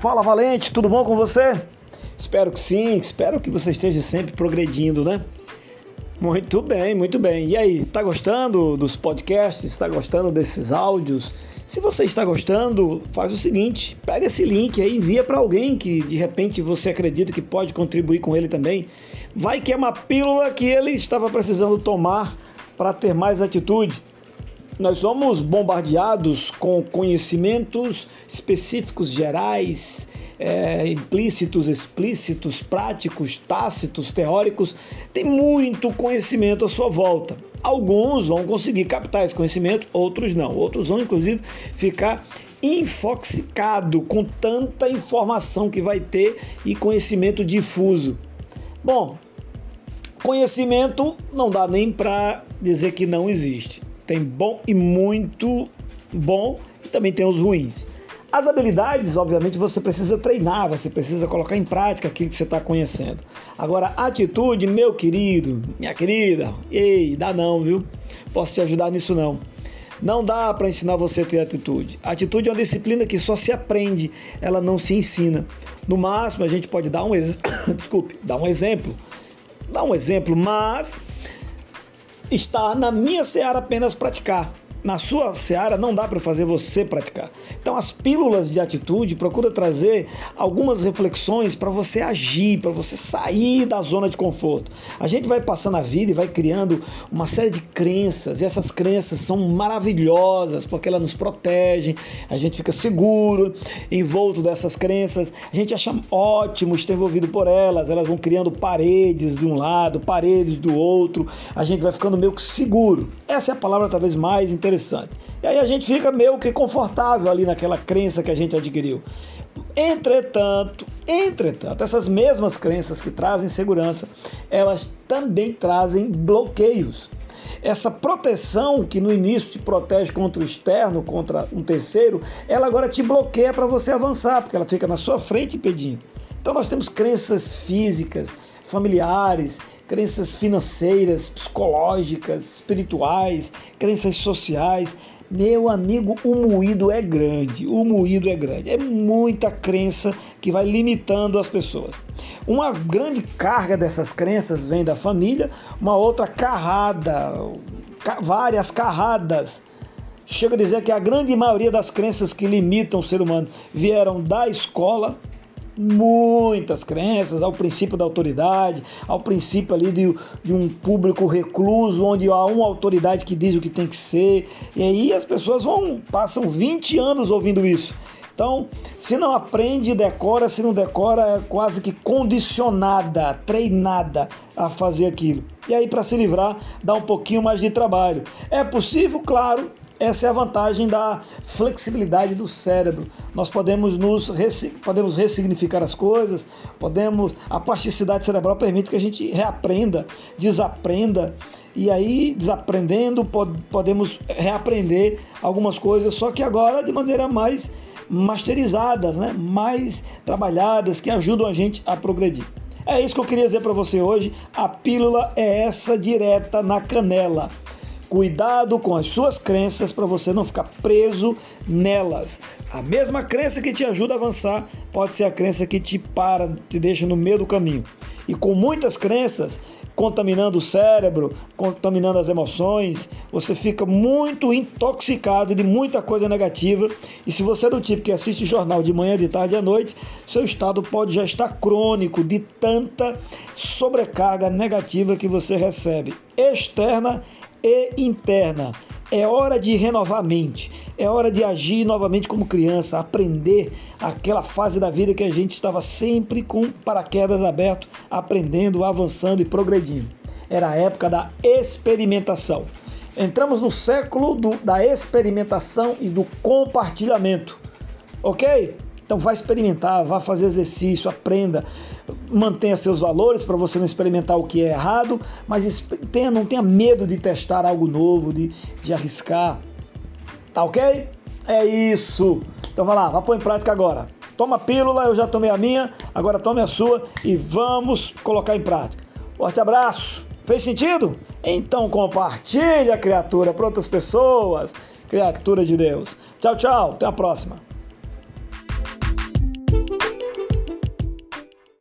Fala Valente, tudo bom com você? Espero que sim, espero que você esteja sempre progredindo, né? Muito bem, muito bem. E aí, tá gostando dos podcasts? Está gostando desses áudios? Se você está gostando, faz o seguinte: pega esse link aí, envia para alguém que de repente você acredita que pode contribuir com ele também. Vai que é uma pílula que ele estava precisando tomar para ter mais atitude. Nós somos bombardeados com conhecimentos específicos, gerais, é, implícitos, explícitos, práticos, tácitos, teóricos. Tem muito conhecimento à sua volta. Alguns vão conseguir captar esse conhecimento, outros não. Outros vão, inclusive, ficar infoxicado com tanta informação que vai ter e conhecimento difuso. Bom, conhecimento não dá nem para dizer que não existe. Tem bom e muito bom e também tem os ruins. As habilidades, obviamente, você precisa treinar, você precisa colocar em prática aquilo que você está conhecendo. Agora, atitude, meu querido, minha querida, ei, dá não, viu? Posso te ajudar nisso não. Não dá para ensinar você a ter atitude. atitude é uma disciplina que só se aprende, ela não se ensina. No máximo, a gente pode dar um, ex... Desculpe, dar um exemplo. Dar um exemplo, mas está na minha seara apenas praticar na sua seara não dá para fazer você praticar. Então as pílulas de atitude procura trazer algumas reflexões para você agir, para você sair da zona de conforto. A gente vai passando a vida e vai criando uma série de crenças, e essas crenças são maravilhosas porque elas nos protegem, a gente fica seguro envolto dessas crenças, a gente acha ótimo estar envolvido por elas, elas vão criando paredes de um lado, paredes do outro, a gente vai ficando meio que seguro. Essa é a palavra talvez mais interessante interessante. E aí a gente fica meio que confortável ali naquela crença que a gente adquiriu. Entretanto, entretanto, essas mesmas crenças que trazem segurança, elas também trazem bloqueios. Essa proteção que no início te protege contra o externo, contra um terceiro, ela agora te bloqueia para você avançar, porque ela fica na sua frente impedindo. Então nós temos crenças físicas, familiares, crenças financeiras, psicológicas, espirituais, crenças sociais. Meu amigo, o moído é grande, o moído é grande. É muita crença que vai limitando as pessoas. Uma grande carga dessas crenças vem da família, uma outra carrada, várias carradas. Chega a dizer que a grande maioria das crenças que limitam o ser humano vieram da escola, muitas crenças ao princípio da autoridade, ao princípio ali de, de, um público recluso, onde há uma autoridade que diz o que tem que ser. E aí as pessoas vão passam 20 anos ouvindo isso. Então, se não aprende, decora, se não decora, é quase que condicionada, treinada a fazer aquilo. E aí, para se livrar, dá um pouquinho mais de trabalho. É possível, claro, essa é a vantagem da flexibilidade do cérebro. Nós podemos nos podemos ressignificar as coisas, podemos a plasticidade cerebral permite que a gente reaprenda, desaprenda e aí desaprendendo podemos reaprender algumas coisas, só que agora de maneira mais masterizadas, né? mais trabalhadas, que ajudam a gente a progredir. É isso que eu queria dizer para você hoje. A pílula é essa direta na canela. Cuidado com as suas crenças para você não ficar preso nelas. A mesma crença que te ajuda a avançar pode ser a crença que te para, te deixa no meio do caminho. E com muitas crenças contaminando o cérebro, contaminando as emoções, você fica muito intoxicado de muita coisa negativa. E se você é do tipo que assiste jornal de manhã, de tarde e à noite, seu estado pode já estar crônico de tanta sobrecarga negativa que você recebe, externa e interna. É hora de renovar a mente, é hora de agir novamente como criança, aprender aquela fase da vida que a gente estava sempre com paraquedas aberto, aprendendo, avançando e progredindo. Era a época da experimentação. Entramos no século do, da experimentação e do compartilhamento. Ok? Então vá experimentar, vá fazer exercício, aprenda, mantenha seus valores para você não experimentar o que é errado, mas tenha, não tenha medo de testar algo novo, de, de arriscar. Tá ok? É isso. Então vai lá, vá pôr em prática agora. Toma a pílula, eu já tomei a minha, agora tome a sua e vamos colocar em prática. Forte abraço. Fez sentido? Então compartilhe a criatura para outras pessoas, criatura de Deus. Tchau, tchau. Até a próxima.